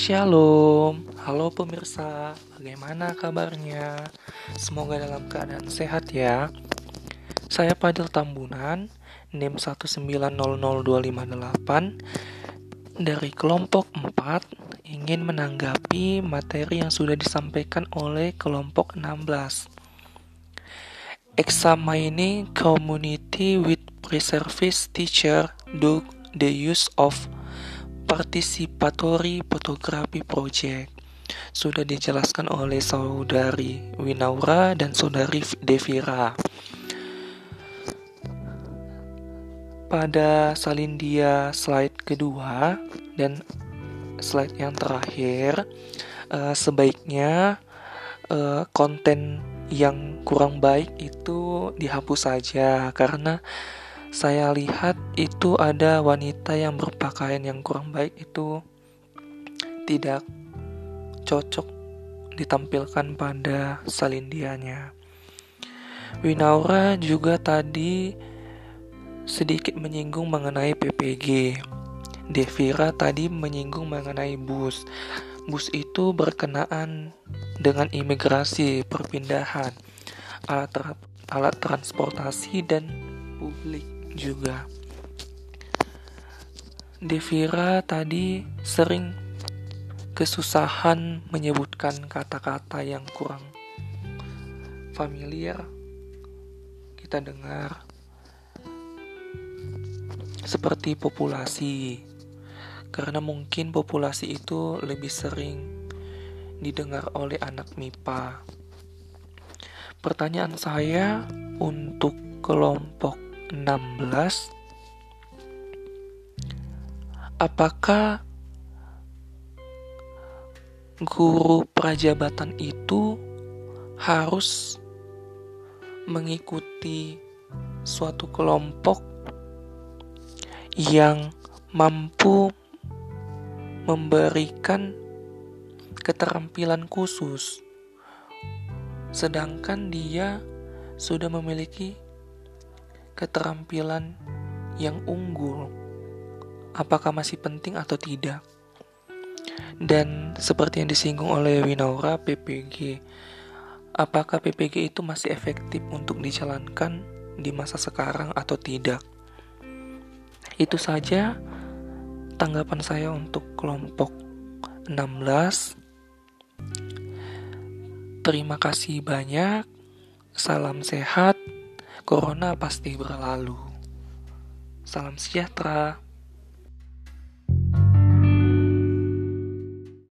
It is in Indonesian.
Shalom, halo pemirsa, bagaimana kabarnya? Semoga dalam keadaan sehat ya. Saya Padil Tambunan, NIM 1900258 dari kelompok 4 ingin menanggapi materi yang sudah disampaikan oleh kelompok 16. Examining community with pre-service teacher do the use of Participatory Photography Project sudah dijelaskan oleh saudari Winaura dan saudari Devira. Pada salindia slide kedua dan slide yang terakhir, uh, sebaiknya uh, konten yang kurang baik itu dihapus saja karena saya lihat itu ada wanita yang berpakaian yang kurang baik itu tidak cocok ditampilkan pada salindianya. Winaura juga tadi sedikit menyinggung mengenai PPG. Devira tadi menyinggung mengenai bus. Bus itu berkenaan dengan imigrasi, perpindahan, alat, tra alat transportasi dan publik juga. Devira tadi sering kesusahan menyebutkan kata-kata yang kurang familiar kita dengar seperti populasi karena mungkin populasi itu lebih sering didengar oleh anak MIPA. Pertanyaan saya untuk kelompok 16 Apakah guru prajabatan itu harus mengikuti suatu kelompok yang mampu memberikan keterampilan khusus, sedangkan dia sudah memiliki keterampilan yang unggul, apakah masih penting atau tidak? Dan seperti yang disinggung oleh Winaura PPG, apakah PPG itu masih efektif untuk dijalankan di masa sekarang atau tidak? Itu saja tanggapan saya untuk kelompok 16. Terima kasih banyak. Salam sehat. Corona pasti berlalu. Salam sejahtera.